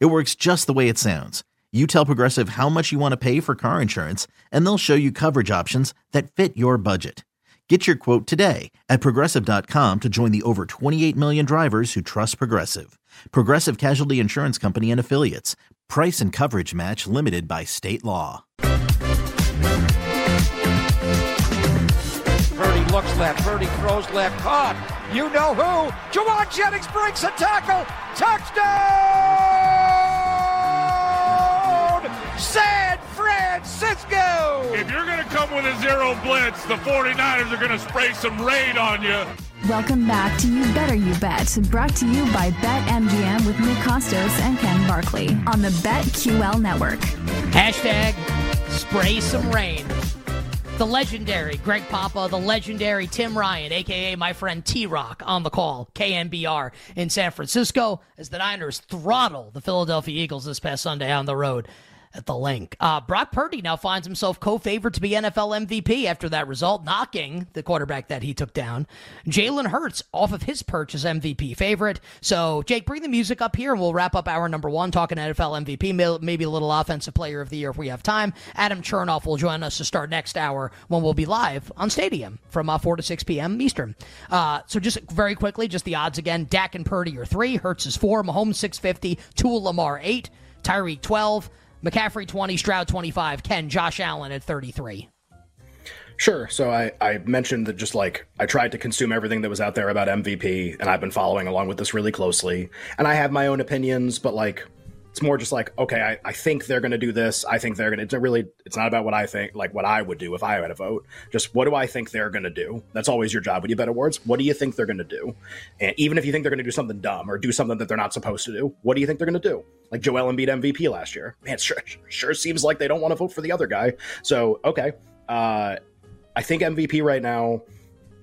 It works just the way it sounds. You tell Progressive how much you want to pay for car insurance, and they'll show you coverage options that fit your budget. Get your quote today at progressive.com to join the over 28 million drivers who trust Progressive. Progressive Casualty Insurance Company and Affiliates. Price and coverage match limited by state law. Purdy looks left. Purdy throws left. Caught. You know who? Jauan Jennings breaks a tackle. Touchdown! San Francisco! If you're going to come with a zero blitz, the 49ers are going to spray some rain on you. Welcome back to You Better You Bet, brought to you by BetMGM with Nick Kostos and Ken Barkley on the BetQL network. Hashtag spray some rain. The legendary Greg Papa, the legendary Tim Ryan, aka my friend T Rock, on the call, KNBR in San Francisco, as the Niners throttle the Philadelphia Eagles this past Sunday on the road at the Linc. Uh, Brock Purdy now finds himself co-favored to be NFL MVP after that result, knocking the quarterback that he took down. Jalen Hurts off of his perch as MVP favorite. So, Jake, bring the music up here, and we'll wrap up hour number one talking NFL MVP, maybe a little offensive player of the year if we have time. Adam Chernoff will join us to start next hour when we'll be live on Stadium from uh, 4 to 6 p.m. Eastern. Uh, so, just very quickly, just the odds again. Dak and Purdy are three, Hurts is four, Mahomes 650, Tua Lamar eight, Tyreek 12. McCaffrey 20, Stroud 25, Ken, Josh Allen at 33. Sure. So I, I mentioned that just like I tried to consume everything that was out there about MVP, and I've been following along with this really closely. And I have my own opinions, but like it's more just like, okay, I, I think they're gonna do this. I think they're gonna it's really it's not about what I think, like what I would do if I had a vote. Just what do I think they're gonna do? That's always your job when you bet awards. What do you think they're gonna do? And even if you think they're gonna do something dumb or do something that they're not supposed to do, what do you think they're gonna do? Like Joel Embiid MVP last year. Man, sure sure seems like they don't want to vote for the other guy. So okay. Uh I think MVP right now,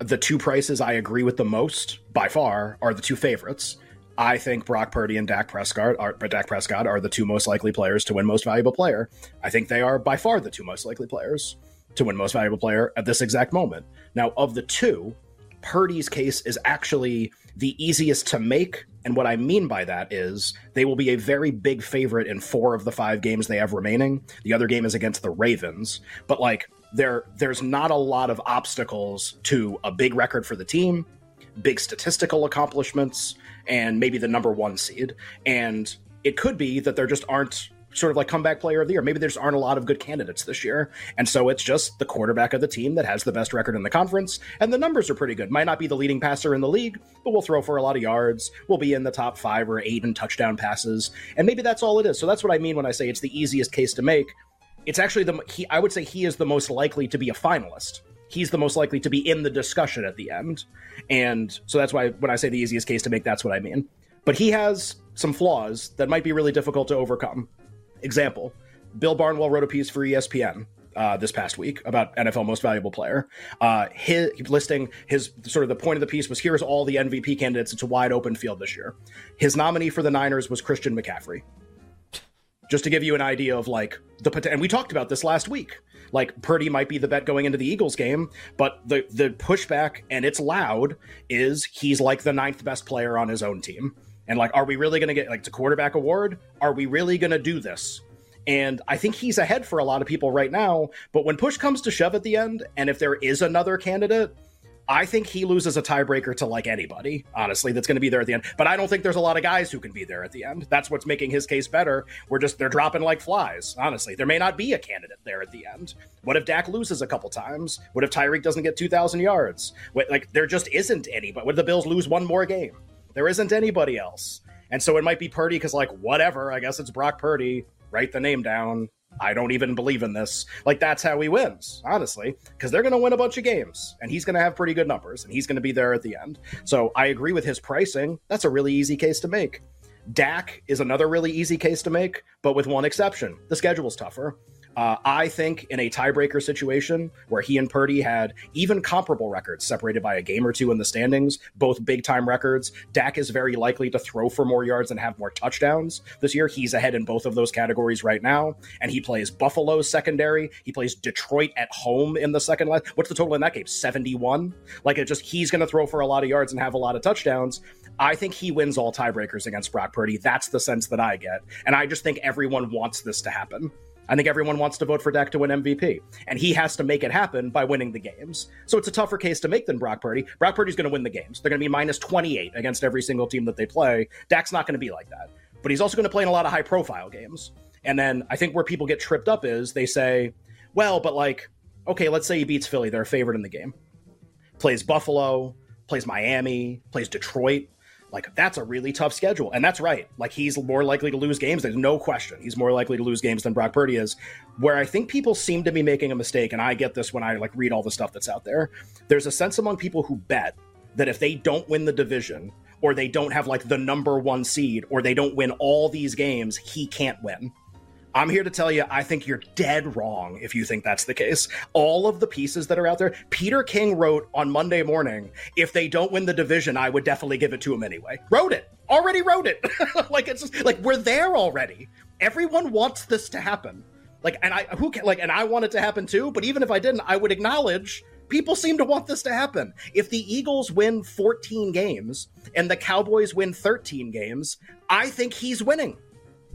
the two prices I agree with the most by far are the two favorites. I think Brock Purdy and Dak Prescott are Dak Prescott are the two most likely players to win Most Valuable Player. I think they are by far the two most likely players to win Most Valuable Player at this exact moment. Now, of the two, Purdy's case is actually the easiest to make. And what I mean by that is they will be a very big favorite in four of the five games they have remaining. The other game is against the Ravens. But like there there's not a lot of obstacles to a big record for the team, big statistical accomplishments, and maybe the number one seed. And it could be that there just aren't sort of like comeback player of the year. Maybe there just aren't a lot of good candidates this year. And so it's just the quarterback of the team that has the best record in the conference. And the numbers are pretty good. Might not be the leading passer in the league, but we'll throw for a lot of yards. We'll be in the top five or eight in touchdown passes. And maybe that's all it is. So that's what I mean when I say it's the easiest case to make. It's actually the he I would say he is the most likely to be a finalist. He's the most likely to be in the discussion at the end. And so that's why when I say the easiest case to make, that's what I mean. But he has some flaws that might be really difficult to overcome. Example Bill Barnwell wrote a piece for ESPN uh, this past week about NFL Most Valuable Player. Uh, his listing his sort of the point of the piece was here's all the MVP candidates. It's a wide open field this year. His nominee for the Niners was Christian McCaffrey. Just to give you an idea of like the potential, and we talked about this last week. Like Purdy might be the bet going into the Eagles game, but the the pushback and it's loud is he's like the ninth best player on his own team. And like, are we really going to get like the quarterback award? Are we really going to do this? And I think he's ahead for a lot of people right now. But when push comes to shove at the end, and if there is another candidate, I think he loses a tiebreaker to like anybody, honestly, that's going to be there at the end. But I don't think there's a lot of guys who can be there at the end. That's what's making his case better. We're just, they're dropping like flies, honestly. There may not be a candidate there at the end. What if Dak loses a couple times? What if Tyreek doesn't get 2,000 yards? What, like, there just isn't anybody. What if the Bills lose one more game? There isn't anybody else. And so it might be Purdy because, like, whatever, I guess it's Brock Purdy. Write the name down. I don't even believe in this. Like, that's how he wins, honestly, because they're going to win a bunch of games and he's going to have pretty good numbers and he's going to be there at the end. So I agree with his pricing. That's a really easy case to make. Dak is another really easy case to make, but with one exception: the schedule's tougher. Uh, I think in a tiebreaker situation where he and Purdy had even comparable records separated by a game or two in the standings, both big time records, Dak is very likely to throw for more yards and have more touchdowns this year. He's ahead in both of those categories right now. And he plays Buffalo's secondary. He plays Detroit at home in the second leg. What's the total in that game? 71? Like it just, he's going to throw for a lot of yards and have a lot of touchdowns. I think he wins all tiebreakers against Brock Purdy. That's the sense that I get. And I just think everyone wants this to happen. I think everyone wants to vote for Dak to win MVP, and he has to make it happen by winning the games. So it's a tougher case to make than Brock Purdy. Brock Purdy's going to win the games. They're going to be minus 28 against every single team that they play. Dak's not going to be like that, but he's also going to play in a lot of high profile games. And then I think where people get tripped up is they say, well, but like, okay, let's say he beats Philly. They're a favorite in the game. Plays Buffalo, plays Miami, plays Detroit like that's a really tough schedule. And that's right. Like he's more likely to lose games. There's no question. He's more likely to lose games than Brock Purdy is. Where I think people seem to be making a mistake, and I get this when I like read all the stuff that's out there. There's a sense among people who bet that if they don't win the division, or they don't have like the number one seed, or they don't win all these games, he can't win. I'm here to tell you, I think you're dead wrong if you think that's the case. All of the pieces that are out there, Peter King wrote on Monday morning, if they don't win the division, I would definitely give it to him anyway. Wrote it. Already wrote it. like it's just, like we're there already. Everyone wants this to happen. Like and I who can like and I want it to happen too, but even if I didn't, I would acknowledge people seem to want this to happen. If the Eagles win 14 games and the Cowboys win 13 games, I think he's winning.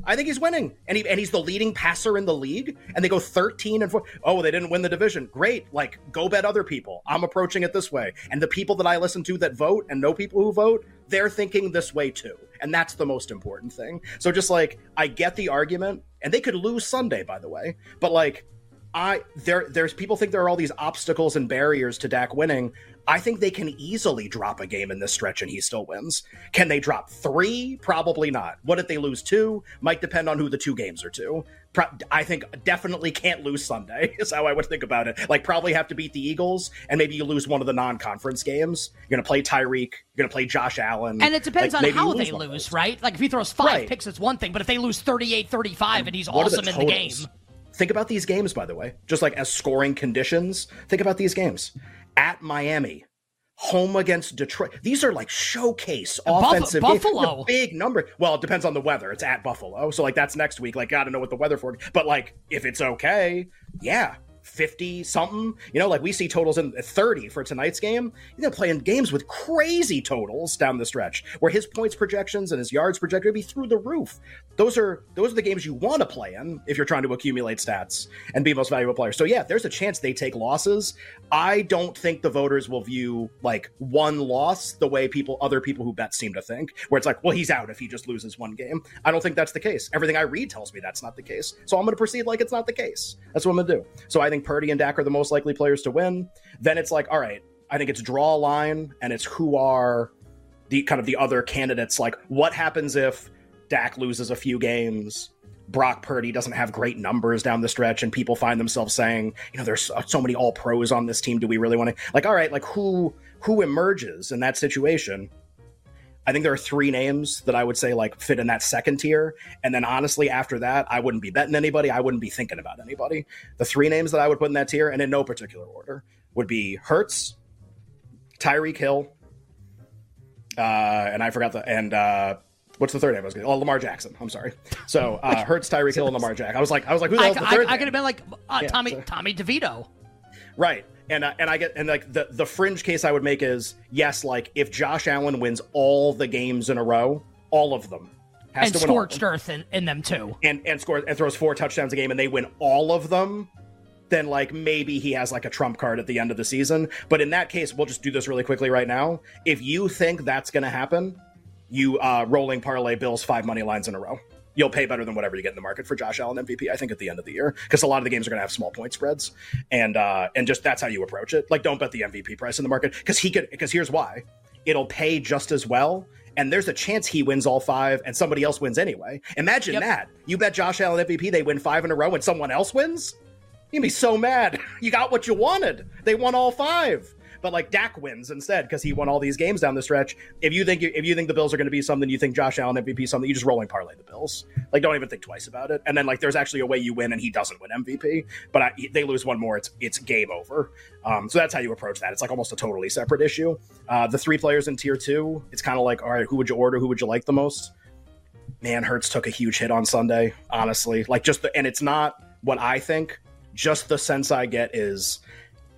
I think he's winning, and he and he's the leading passer in the league. And they go thirteen and four. Oh, they didn't win the division. Great, like go bet other people. I'm approaching it this way, and the people that I listen to that vote and know people who vote, they're thinking this way too, and that's the most important thing. So just like I get the argument, and they could lose Sunday, by the way, but like I there there's people think there are all these obstacles and barriers to Dak winning. I think they can easily drop a game in this stretch and he still wins. Can they drop three? Probably not. What if they lose two? Might depend on who the two games are to. I think definitely can't lose Sunday, is how I would think about it. Like, probably have to beat the Eagles, and maybe you lose one of the non conference games. You're going to play Tyreek, you're going to play Josh Allen. And it depends like, on how lose they lose, right? Like, if he throws five right. picks, it's one thing, but if they lose 38 35 and, and he's awesome in the game. Think about these games, by the way, just like as scoring conditions. Think about these games at Miami, home against Detroit. These are like showcase offensive Buff- Buffalo. Big number. Well, it depends on the weather. It's at Buffalo. So like that's next week. Like gotta know what the weather for. But like if it's okay, yeah. 50 something. You know, like we see totals in 30 for tonight's game. you know playing games with crazy totals down the stretch where his points projections and his yards projected would be through the roof. Those are those are the games you want to play in if you're trying to accumulate stats and be most valuable player. So yeah, there's a chance they take losses. I don't think the voters will view like one loss the way people other people who bet seem to think, where it's like, well, he's out if he just loses one game. I don't think that's the case. Everything I read tells me that's not the case. So I'm going to proceed like it's not the case. That's what I'm going to do. So I think Purdy and Dak are the most likely players to win. Then it's like, all right, I think it's draw a line and it's who are the kind of the other candidates. Like, what happens if Dak loses a few games? Brock Purdy doesn't have great numbers down the stretch, and people find themselves saying, you know, there's so many all pros on this team. Do we really want to like? All right, like who who emerges in that situation? I think there are three names that I would say like fit in that second tier. And then honestly, after that, I wouldn't be betting anybody. I wouldn't be thinking about anybody. The three names that I would put in that tier, and in no particular order, would be Hurts, Tyreek Hill, uh, and I forgot the and uh, what's the third name I was going? Oh, Lamar Jackson. I'm sorry. So uh, Hurts, Tyreek Hill, and Lamar Jackson. I was like, I was like, who the hell's the third? I, I, I could have been like uh, yeah, Tommy so. Tommy DeVito. Right and uh, and I get and like the the fringe case I would make is yes, like if Josh Allen wins all the games in a row, all of them, has and to win scorched earth in, in them too, and and scores and throws four touchdowns a game, and they win all of them. Then like maybe he has like a trump card at the end of the season. But in that case, we'll just do this really quickly right now. If you think that's going to happen, you uh, rolling parlay Bills five money lines in a row you'll pay better than whatever you get in the market for Josh Allen MVP. I think at the end of the year because a lot of the games are going to have small point spreads, and uh, and just that's how you approach it. Like don't bet the MVP price in the market because he could because here's why it'll pay just as well. And there's a chance he wins all five and somebody else wins anyway. Imagine yep. that. You bet Josh Allen MVP, they win five in a row and someone else wins? You'd be so mad. You got what you wanted. They won all five. But like Dak wins instead because he won all these games down the stretch. If you think if you think the Bills are going to be something, you think Josh Allen MVP something, you just rolling parlay the Bills. Like don't even think twice about it. And then like there's actually a way you win and he doesn't win MVP, but I, they lose one more, it's it's game over. Um, so that's how you approach that. It's like almost a totally separate issue. Uh, the three players in tier two, it's kind of like all right, who would you order? Who would you like the most? Man, Hurts took a huge hit on Sunday. Honestly, like just the, and it's not what I think. Just the sense I get is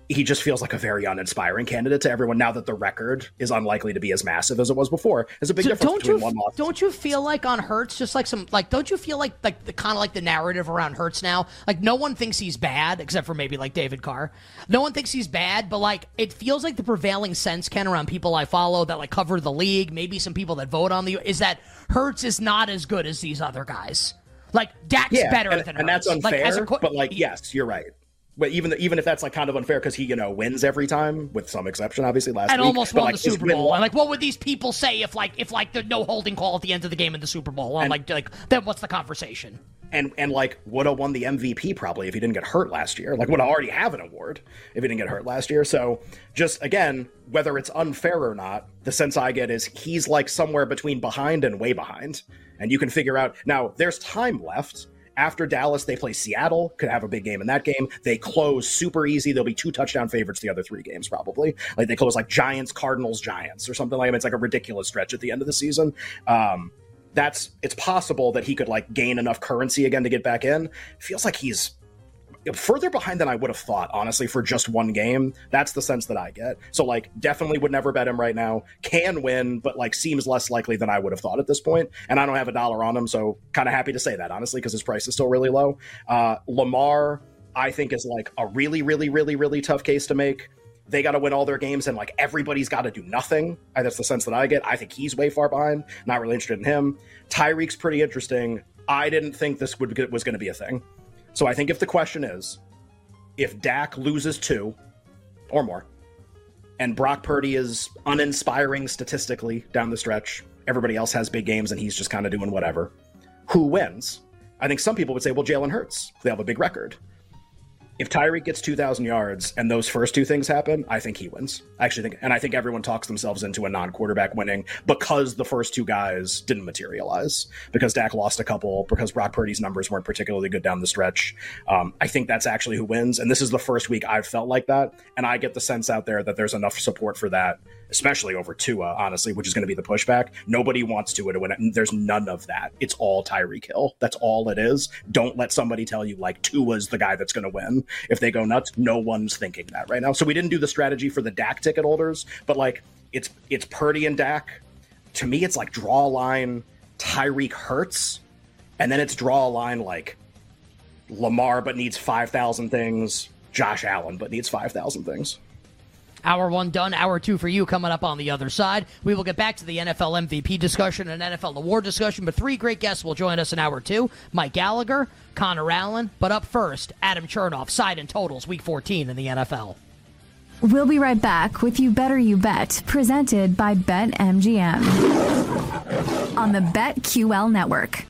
he just feels like a very uninspiring candidate to everyone now that the record is unlikely to be as massive as it was before. There's a big so difference don't between you, one loss. Don't you feel like on Hurts, just like some like don't you feel like like the kind of like the narrative around Hurts now? Like no one thinks he's bad except for maybe like David Carr. No one thinks he's bad, but like it feels like the prevailing sense, Ken, around people I follow that like cover the league, maybe some people that vote on the is that Hurts is not as good as these other guys. Like Dak's yeah, better and, than and Hurts. that's unfair. Like, but like, yes, you're right but even the, even if that's like kind of unfair because he you know wins every time with some exception obviously last and week, almost but, won like, the Super Bowl. And like, what would these people say if like if like the no holding call at the end of the game in the Super Bowl? I'm like like then what's the conversation? And and like would have won the MVP probably if he didn't get hurt last year. Like would have already have an award if he didn't get hurt last year. So just again, whether it's unfair or not, the sense I get is he's like somewhere between behind and way behind. And you can figure out now there's time left after Dallas, they play Seattle, could have a big game in that game. They close super easy. They'll be two touchdown favorites the other three games, probably. Like they close like Giants, Cardinals, Giants, or something like that. It's like a ridiculous stretch at the end of the season. Um, that's it's possible that he could like gain enough currency again to get back in. Feels like he's further behind than I would have thought, honestly, for just one game. That's the sense that I get. So, like, definitely would never bet him right now. Can win, but like seems less likely than I would have thought at this point. And I don't have a dollar on him, so kind of happy to say that, honestly, because his price is still really low. Uh, Lamar, I think, is like a really, really, really, really tough case to make. They got to win all their games, and like everybody's got to do nothing. That's the sense that I get. I think he's way far behind. Not really interested in him. Tyreek's pretty interesting. I didn't think this would was going to be a thing. So I think if the question is, if Dak loses two or more, and Brock Purdy is uninspiring statistically down the stretch, everybody else has big games and he's just kind of doing whatever, who wins? I think some people would say, well, Jalen Hurts. They have a big record if Tyreek gets 2,000 yards and those first two things happen, I think he wins. I actually think, and I think everyone talks themselves into a non quarterback winning because the first two guys didn't materialize, because Dak lost a couple, because Brock Purdy's numbers weren't particularly good down the stretch. Um, I think that's actually who wins. And this is the first week I've felt like that. And I get the sense out there that there's enough support for that especially over Tua, honestly, which is going to be the pushback. Nobody wants Tua to win it. There's none of that. It's all Tyreek Hill. That's all it is. Don't let somebody tell you like Tua's the guy that's going to win. If they go nuts, no one's thinking that right now. So we didn't do the strategy for the Dak ticket holders, but like it's it's Purdy and Dak. To me, it's like draw a line Tyreek Hurts, and then it's draw a line like Lamar, but needs five thousand things. Josh Allen, but needs five thousand things. Hour one done, hour two for you coming up on the other side. We will get back to the NFL MVP discussion and NFL award discussion, but three great guests will join us in hour two Mike Gallagher, Connor Allen, but up first, Adam Chernoff, side and totals, week 14 in the NFL. We'll be right back with You Better You Bet, presented by BetMGM on the BetQL network.